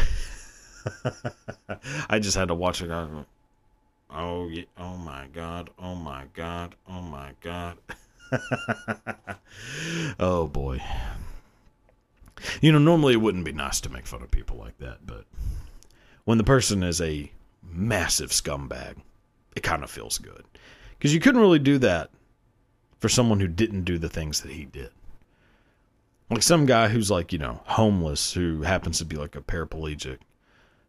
I just had to watch it. Oh, yeah, oh my god! Oh my god! Oh my god! oh boy. You know, normally it wouldn't be nice to make fun of people like that, but when the person is a massive scumbag, it kind of feels good. Because you couldn't really do that for someone who didn't do the things that he did. Like some guy who's like, you know, homeless, who happens to be like a paraplegic,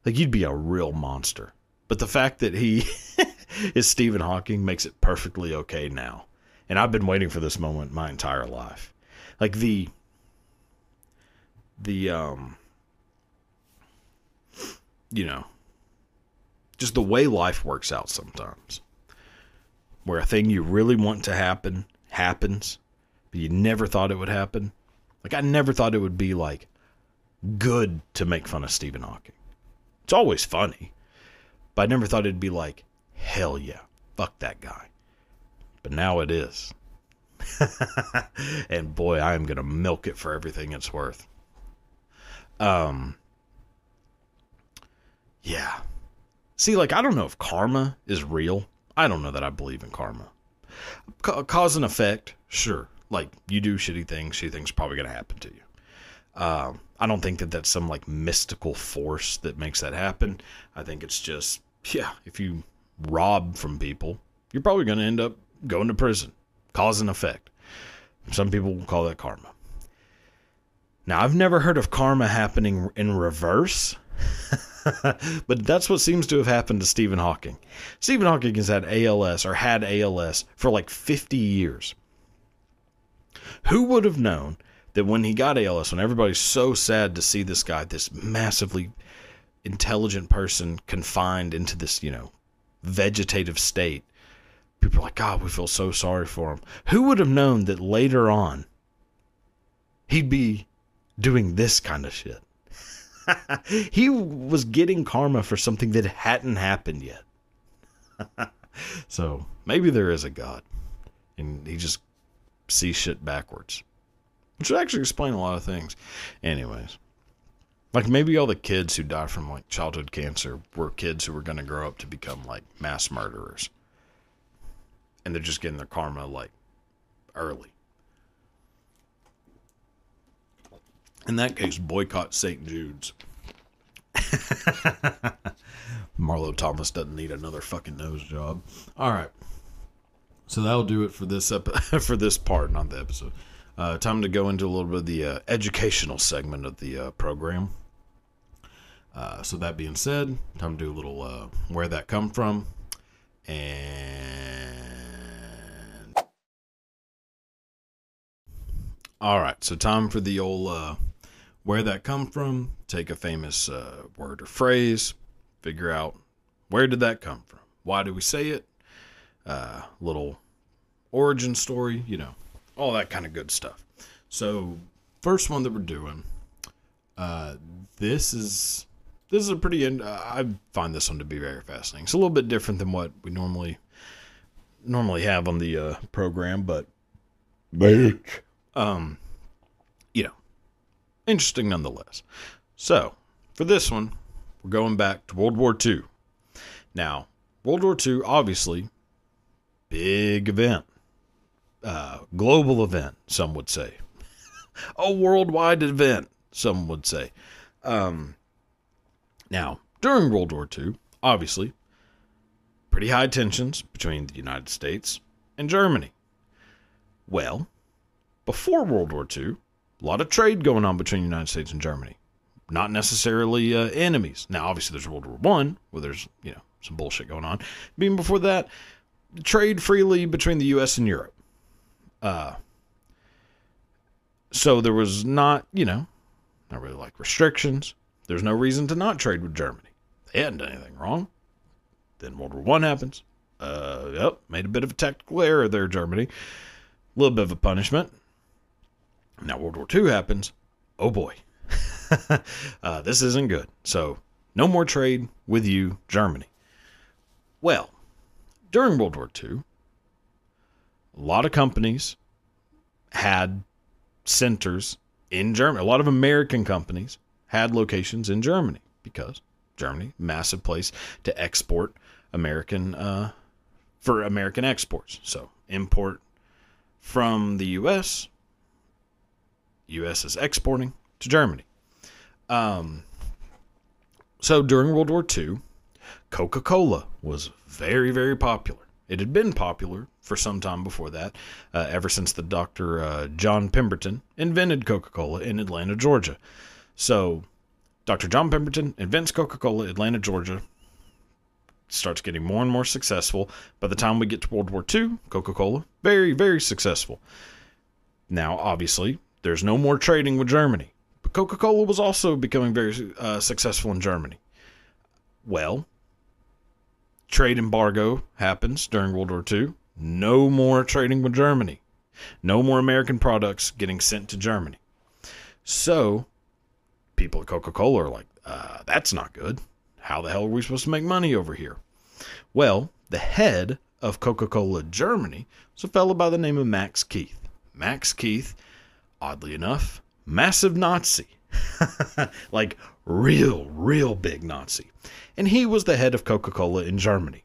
Like you'd be a real monster. But the fact that he is Stephen Hawking makes it perfectly okay now. And I've been waiting for this moment my entire life. Like the the um you know just the way life works out sometimes. Where a thing you really want to happen happens but you never thought it would happen. Like i never thought it would be like good to make fun of stephen hawking. It's always funny but i never thought it'd be like hell yeah fuck that guy. But now it is. And boy i am gonna milk it for everything it's worth. Um yeah see like i don't know if karma is real. I don't know that i believe in karma. Ca- cause and effect sure. Like you do shitty things shitty things are probably going to happen to you. Um i don't think that that's some like mystical force that makes that happen. I think it's just yeah if you rob from people you're probably going to end up going to prison. Cause and effect. Some people will call that karma. Now, I've never heard of karma happening in reverse, but that's what seems to have happened to Stephen Hawking. Stephen Hawking has had ALS or had ALS for like 50 years. Who would have known that when he got ALS, when everybody's so sad to see this guy, this massively intelligent person confined into this, you know, vegetative state, people are like, God, we feel so sorry for him. Who would have known that later on he'd be doing this kind of shit. he was getting karma for something that hadn't happened yet. so maybe there is a God, and he just sees shit backwards, which would actually explain a lot of things. Anyways, like maybe all the kids who die from like childhood cancer were kids who were going to grow up to become like mass murderers, and they're just getting their karma like early. In that case, boycott St. Jude's. Marlo Thomas doesn't need another fucking nose job. All right. So that'll do it for this ep- for this part, not the episode. Uh, time to go into a little bit of the uh, educational segment of the uh, program. Uh, so that being said, time to do a little uh, where that come from, and all right. So time for the old uh, where that come from. Take a famous uh, word or phrase, figure out where did that come from. Why do we say it? Uh, little origin story, you know, all that kind of good stuff. So, first one that we're doing, uh, this is this is a pretty. Uh, I find this one to be very fascinating. It's a little bit different than what we normally normally have on the uh, program, but um, interesting nonetheless. So, for this one, we're going back to World War II. Now, World War II, obviously, big event, uh, global event, some would say, a worldwide event, some would say. Um, now, during World War II, obviously, pretty high tensions between the United States and Germany. Well, before World War II, a lot of trade going on between the United States and Germany. Not necessarily uh, enemies. Now, obviously, there's World War One, where there's you know some bullshit going on. Even before that, trade freely between the U.S. and Europe. Uh, so there was not, you know, not really like restrictions. There's no reason to not trade with Germany. They hadn't done anything wrong. Then World War One happens. Uh, yep, made a bit of a tactical error there, Germany. A little bit of a punishment. Now World War II happens. Oh boy, uh, this isn't good. So no more trade with you, Germany. Well, during World War II, a lot of companies had centers in Germany. A lot of American companies had locations in Germany because Germany, massive place to export American uh, for American exports. So import from the U.S. U.S. is exporting to Germany. Um, so during World War II, Coca Cola was very, very popular. It had been popular for some time before that, uh, ever since the Dr. Uh, John Pemberton invented Coca Cola in Atlanta, Georgia. So Dr. John Pemberton invents Coca Cola, Atlanta, Georgia. Starts getting more and more successful. By the time we get to World War II, Coca Cola, very, very successful. Now, obviously, there's no more trading with Germany. But Coca Cola was also becoming very uh, successful in Germany. Well, trade embargo happens during World War II. No more trading with Germany. No more American products getting sent to Germany. So, people at Coca Cola are like, uh, that's not good. How the hell are we supposed to make money over here? Well, the head of Coca Cola Germany was a fellow by the name of Max Keith. Max Keith, oddly enough, massive Nazi. like, real, real big Nazi. And he was the head of Coca Cola in Germany.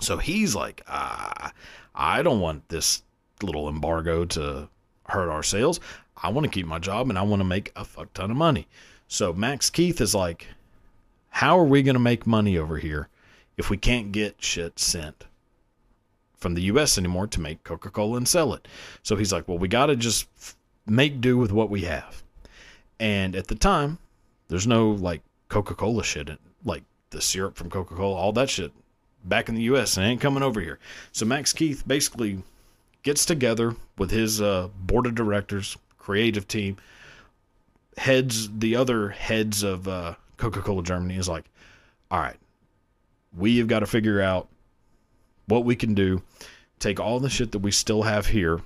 So he's like, ah, I don't want this little embargo to hurt our sales. I want to keep my job and I want to make a fuck ton of money. So Max Keith is like, how are we going to make money over here if we can't get shit sent from the US anymore to make Coca Cola and sell it? So he's like, well, we got to just make do with what we have. And at the time, there's no like Coca Cola shit, like the syrup from Coca Cola, all that shit back in the US and ain't coming over here. So Max Keith basically gets together with his uh, board of directors, creative team, heads the other heads of uh, Coca-Cola Germany is like, all right, we have got to figure out what we can do. Take all the shit that we still have here,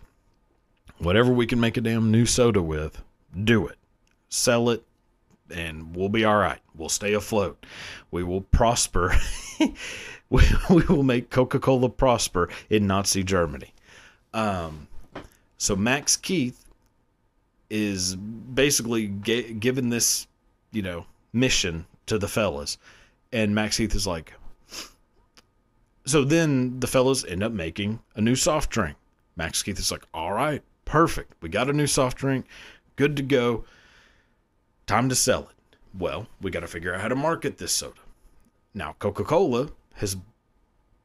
whatever we can make a damn new soda with, do it, sell it, and we'll be all right. We'll stay afloat. We will prosper. we, we will make Coca Cola prosper in Nazi Germany. Um, so Max Keith is basically ga- given this, you know, mission to the fellas, and Max Keith is like. So then the fellas end up making a new soft drink. Max Keith is like, all right, perfect. We got a new soft drink, good to go. Time to sell it. Well, we got to figure out how to market this soda. Now, Coca Cola has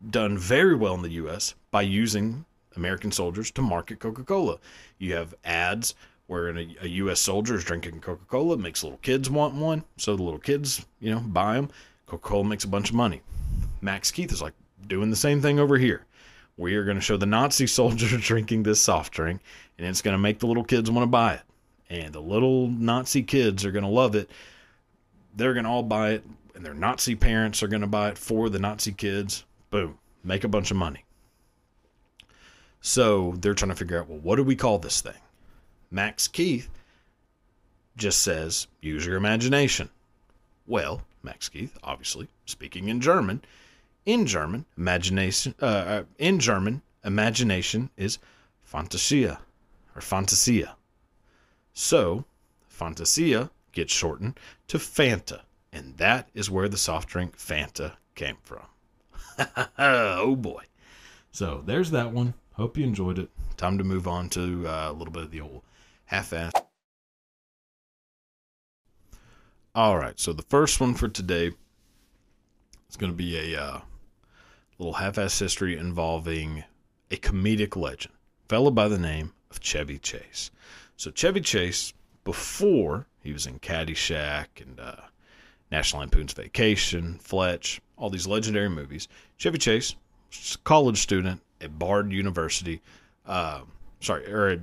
done very well in the U.S. by using American soldiers to market Coca Cola. You have ads where a, a, U.S. soldier is drinking Coca Cola, makes little kids want one, so the little kids, you know, buy them. Coca Cola makes a bunch of money. Max Keith is like doing the same thing over here. We are going to show the Nazi soldier drinking this soft drink, and it's going to make the little kids want to buy it. And the little Nazi kids are going to love it. They're going to all buy it, and their Nazi parents are going to buy it for the Nazi kids. Boom, make a bunch of money. So they're trying to figure out, well, what do we call this thing? Max Keith just says, use your imagination. Well, Max Keith, obviously speaking in German, in German, imagination, uh, uh, in German, imagination is Fantasia or Fantasia. So, Fantasia gets shortened to Fanta, and that is where the soft drink Fanta came from. oh boy. So, there's that one. Hope you enjoyed it. Time to move on to uh, a little bit of the old half-ass. All right, so the first one for today is going to be a uh, little half-ass history involving a comedic legend, fellow by the name of Chevy Chase. So Chevy Chase, before he was in Caddyshack and uh, National Lampoon's Vacation, Fletch, all these legendary movies, Chevy Chase, college student at Bard University, uh, sorry, or a,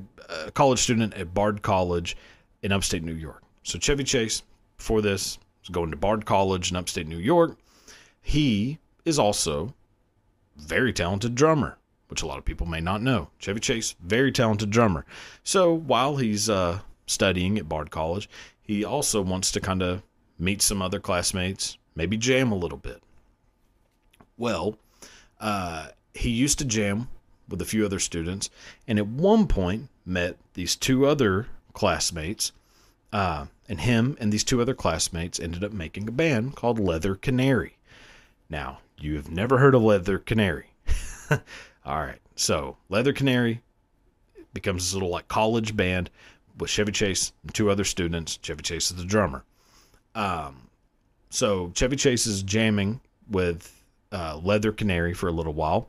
a college student at Bard College in upstate New York. So Chevy Chase, before this, was going to Bard College in upstate New York. He is also very talented drummer, which a lot of people may not know. Chevy Chase, very talented drummer. So while he's uh, studying at Bard College, he also wants to kind of meet some other classmates, maybe jam a little bit. Well, uh, he used to jam with a few other students, and at one point met these two other classmates. Uh, and him and these two other classmates ended up making a band called Leather Canary. Now, you have never heard of Leather Canary. All right, so Leather Canary becomes this little like college band with Chevy Chase and two other students. Chevy Chase is the drummer. Um, so Chevy Chase is jamming with uh, Leather Canary for a little while,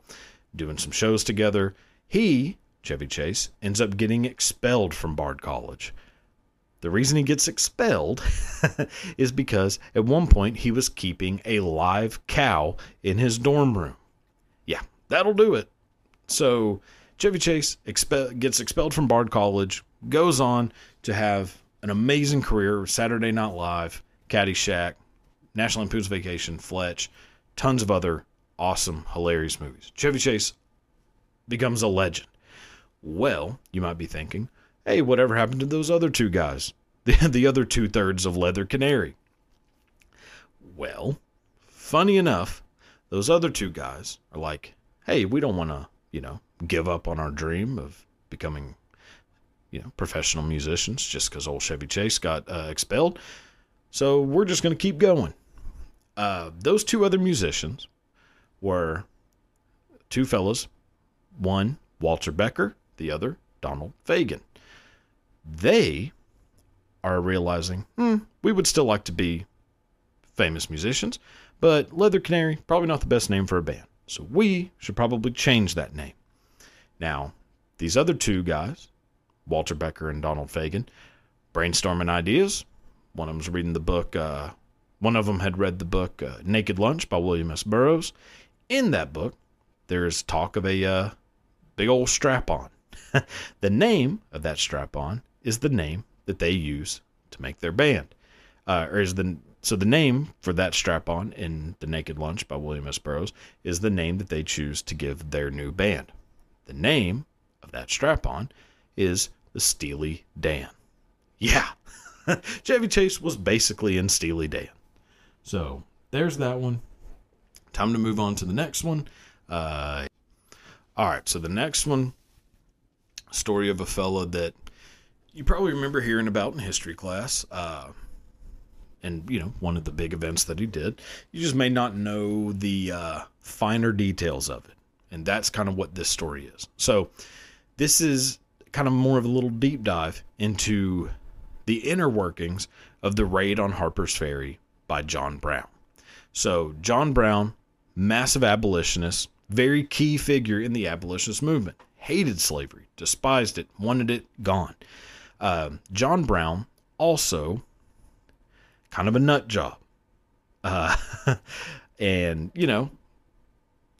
doing some shows together. He, Chevy Chase, ends up getting expelled from Bard College. The reason he gets expelled is because at one point he was keeping a live cow in his dorm room. Yeah, that'll do it. So Chevy Chase expe- gets expelled from Bard College, goes on to have an amazing career Saturday Night Live, Caddyshack, National Lampoon's Vacation, Fletch, tons of other awesome, hilarious movies. Chevy Chase becomes a legend. Well, you might be thinking, hey, whatever happened to those other two guys? The, the other two thirds of Leather Canary. Well, funny enough, those other two guys are like, hey, we don't want to, you know, give up on our dream of becoming, you know, professional musicians just because old Chevy Chase got uh, expelled. So we're just going to keep going. Uh, those two other musicians were two fellas, one Walter Becker, the other Donald Fagen. They are realizing, hmm, we would still like to be famous musicians, but Leather Canary, probably not the best name for a band. So we should probably change that name. Now, these other two guys, Walter Becker and Donald Fagen, brainstorming ideas. One of them's reading the book, uh, one of them had read the book uh, Naked Lunch by William S. Burroughs. In that book, there's talk of a uh, big old strap on. the name of that strap on is the name that they use to make their band. Uh, or is the so the name for that strap on in The Naked Lunch by William S. Burroughs is the name that they choose to give their new band. The name of that strap on is the Steely Dan. Yeah. Chevy Chase was basically in Steely Dan. So there's that one. Time to move on to the next one. Uh, all right, so the next one, story of a fella that you probably remember hearing about in history class. Uh, and you know one of the big events that he did. You just may not know the uh, finer details of it, and that's kind of what this story is. So this is kind of more of a little deep dive into the inner workings of the raid on Harper's Ferry by John Brown. So John Brown, massive abolitionist, very key figure in the abolitionist movement, hated slavery, despised it, wanted it gone. Uh, John Brown also kind of a nut job. Uh, and, you know,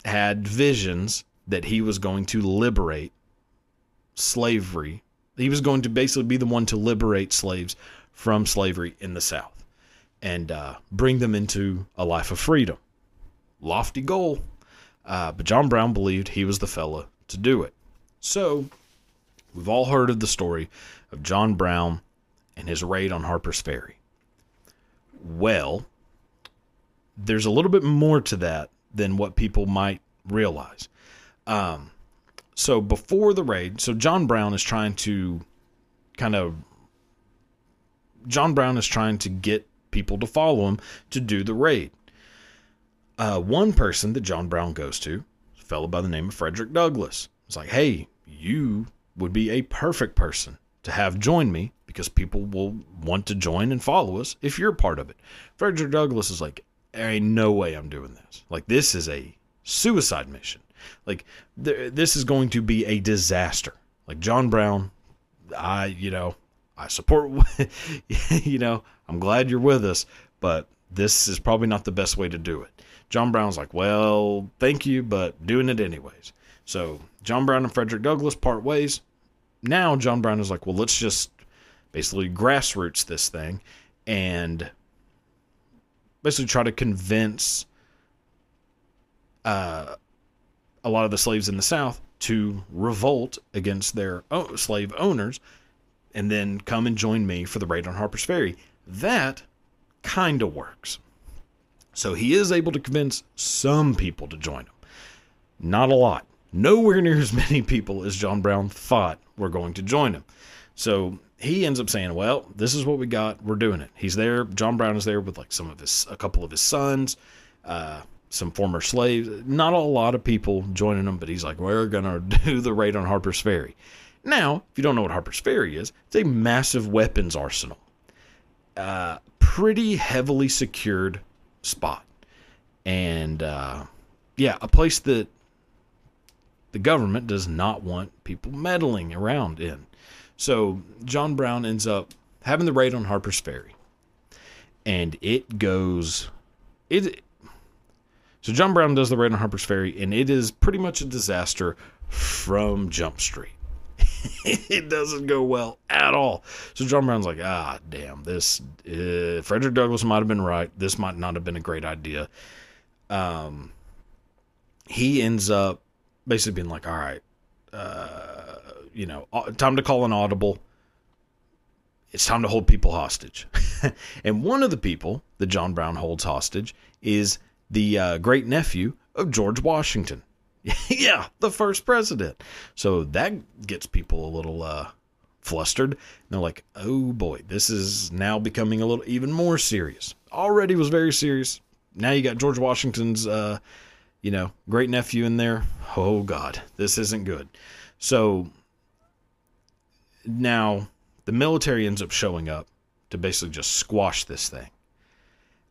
had visions that he was going to liberate slavery. He was going to basically be the one to liberate slaves from slavery in the South and uh, bring them into a life of freedom. Lofty goal. Uh, but John Brown believed he was the fella to do it. So, we've all heard of the story of John Brown and his raid on Harper's Ferry. Well, there's a little bit more to that than what people might realize. Um, so before the raid, so John Brown is trying to kind of John Brown is trying to get people to follow him to do the raid. Uh, one person that John Brown goes to, a fellow by the name of Frederick Douglass, is like, "Hey, you would be a perfect person to have join me because people will want to join and follow us if you're part of it. Frederick Douglass is like, there ain't no way I'm doing this. Like, this is a suicide mission. Like, th- this is going to be a disaster. Like, John Brown, I, you know, I support, you know, I'm glad you're with us, but this is probably not the best way to do it. John Brown's like, well, thank you, but doing it anyways. So, John Brown and Frederick Douglass part ways now John Brown is like, well, let's just basically grassroots this thing and basically try to convince uh, a lot of the slaves in the South to revolt against their slave owners and then come and join me for the raid on Harper's Ferry. That kind of works. So he is able to convince some people to join him. Not a lot. Nowhere near as many people as John Brown thought were going to join him. So he ends up saying, "Well, this is what we got. We're doing it." He's there. John Brown is there with like some of his, a couple of his sons, uh, some former slaves. Not a lot of people joining him, but he's like, "We're gonna do the raid on Harper's Ferry." Now, if you don't know what Harper's Ferry is, it's a massive weapons arsenal, uh, pretty heavily secured spot, and uh, yeah, a place that the government does not want people meddling around in. So John Brown ends up having the raid on Harper's Ferry, and it goes, it. So John Brown does the raid on Harper's Ferry, and it is pretty much a disaster from Jump Street. it doesn't go well at all. So John Brown's like, ah, damn, this uh, Frederick Douglass might have been right. This might not have been a great idea. Um, he ends up basically being like, all right, uh, you know, time to call an audible. It's time to hold people hostage. and one of the people that John Brown holds hostage is the uh, great nephew of George Washington. yeah, the first president. So that gets people a little uh, flustered. And they're like, oh boy, this is now becoming a little even more serious. Already was very serious. Now you got George Washington's, uh, you know, great nephew in there. Oh God, this isn't good. So now the military ends up showing up to basically just squash this thing.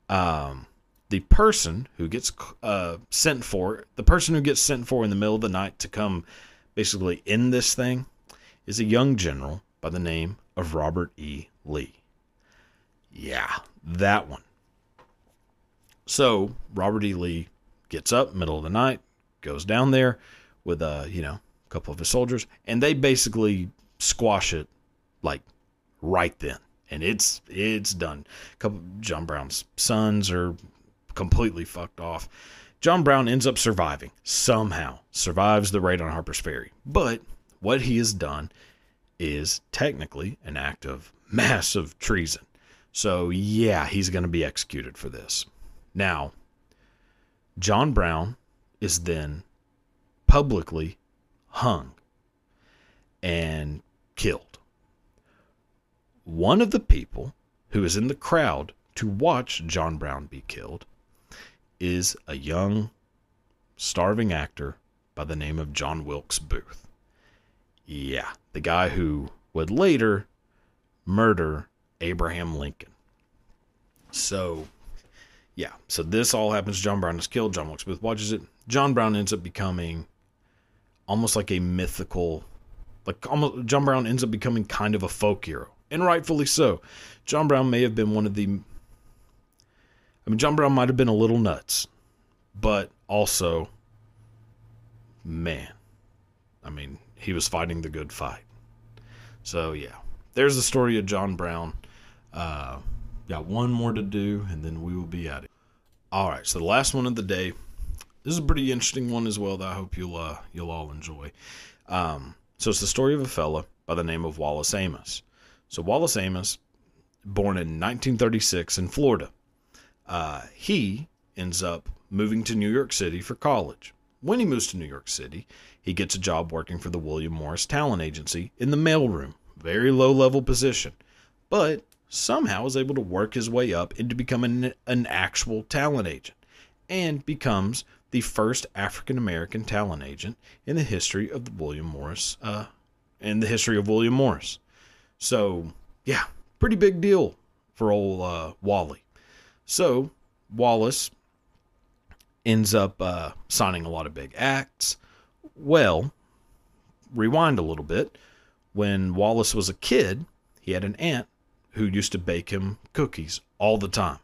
Um, the person who gets uh, sent for, the person who gets sent for in the middle of the night to come basically in this thing, is a young general by the name of Robert E. Lee. Yeah, that one. So Robert E. Lee gets up middle of the night, goes down there with a you know a couple of his soldiers, and they basically squash it like right then, and it's it's done. Couple John Brown's sons are completely fucked off. John Brown ends up surviving somehow, survives the raid on Harper's Ferry. But what he has done is technically an act of massive treason. So, yeah, he's going to be executed for this. Now, John Brown is then publicly hung and killed. One of the people who is in the crowd to watch John Brown be killed is a young, starving actor by the name of John Wilkes Booth. Yeah, the guy who would later murder Abraham Lincoln. So, yeah, so this all happens. John Brown is killed. John Wilkes Booth watches it. John Brown ends up becoming almost like a mythical, like almost John Brown ends up becoming kind of a folk hero, and rightfully so. John Brown may have been one of the I mean, John Brown might have been a little nuts, but also, man, I mean, he was fighting the good fight. So, yeah, there's the story of John Brown. Uh, got one more to do, and then we will be at it. All right, so the last one of the day. This is a pretty interesting one as well that I hope you'll uh, you'll all enjoy. Um, so it's the story of a fella by the name of Wallace Amos. So Wallace Amos, born in 1936 in Florida. Uh, he ends up moving to New York City for college. When he moves to New York City, he gets a job working for the William Morris Talent Agency in the mailroom, very low level position, but somehow is able to work his way up into becoming an actual talent agent and becomes the first African American talent agent in the history of the William Morris, uh, in the history of William Morris. So, yeah, pretty big deal for old uh, Wally. So Wallace ends up uh, signing a lot of big acts. Well, rewind a little bit. When Wallace was a kid, he had an aunt who used to bake him cookies all the time.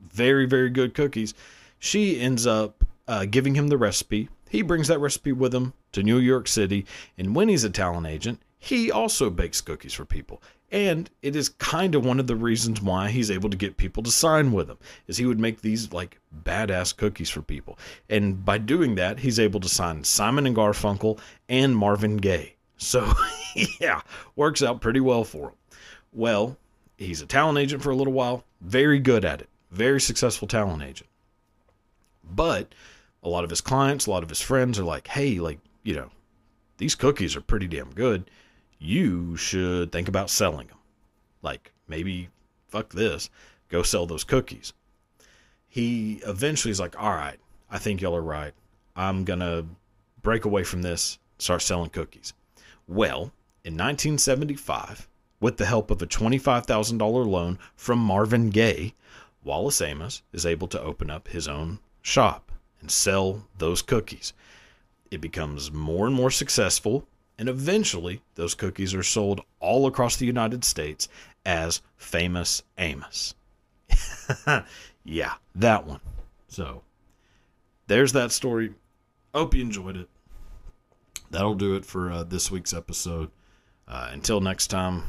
Very, very good cookies. She ends up uh, giving him the recipe. He brings that recipe with him to New York City. And when he's a talent agent, he also bakes cookies for people. And it is kind of one of the reasons why he's able to get people to sign with him is he would make these like badass cookies for people. And by doing that, he's able to sign Simon and Garfunkel and Marvin Gaye. So, yeah, works out pretty well for him. Well, he's a talent agent for a little while, very good at it. Very successful talent agent. But a lot of his clients, a lot of his friends are like, "Hey, like, you know, these cookies are pretty damn good." you should think about selling them. Like maybe fuck this, go sell those cookies. He eventually is like, all right, I think y'all are right. I'm gonna break away from this, start selling cookies. Well, in 1975, with the help of a $25,000 loan from Marvin Gaye, Wallace Amos is able to open up his own shop and sell those cookies. It becomes more and more successful And eventually, those cookies are sold all across the United States as Famous Amos. yeah, that one. So, there's that story. Hope you enjoyed it. That'll do it for uh, this week's episode. Uh, until next time,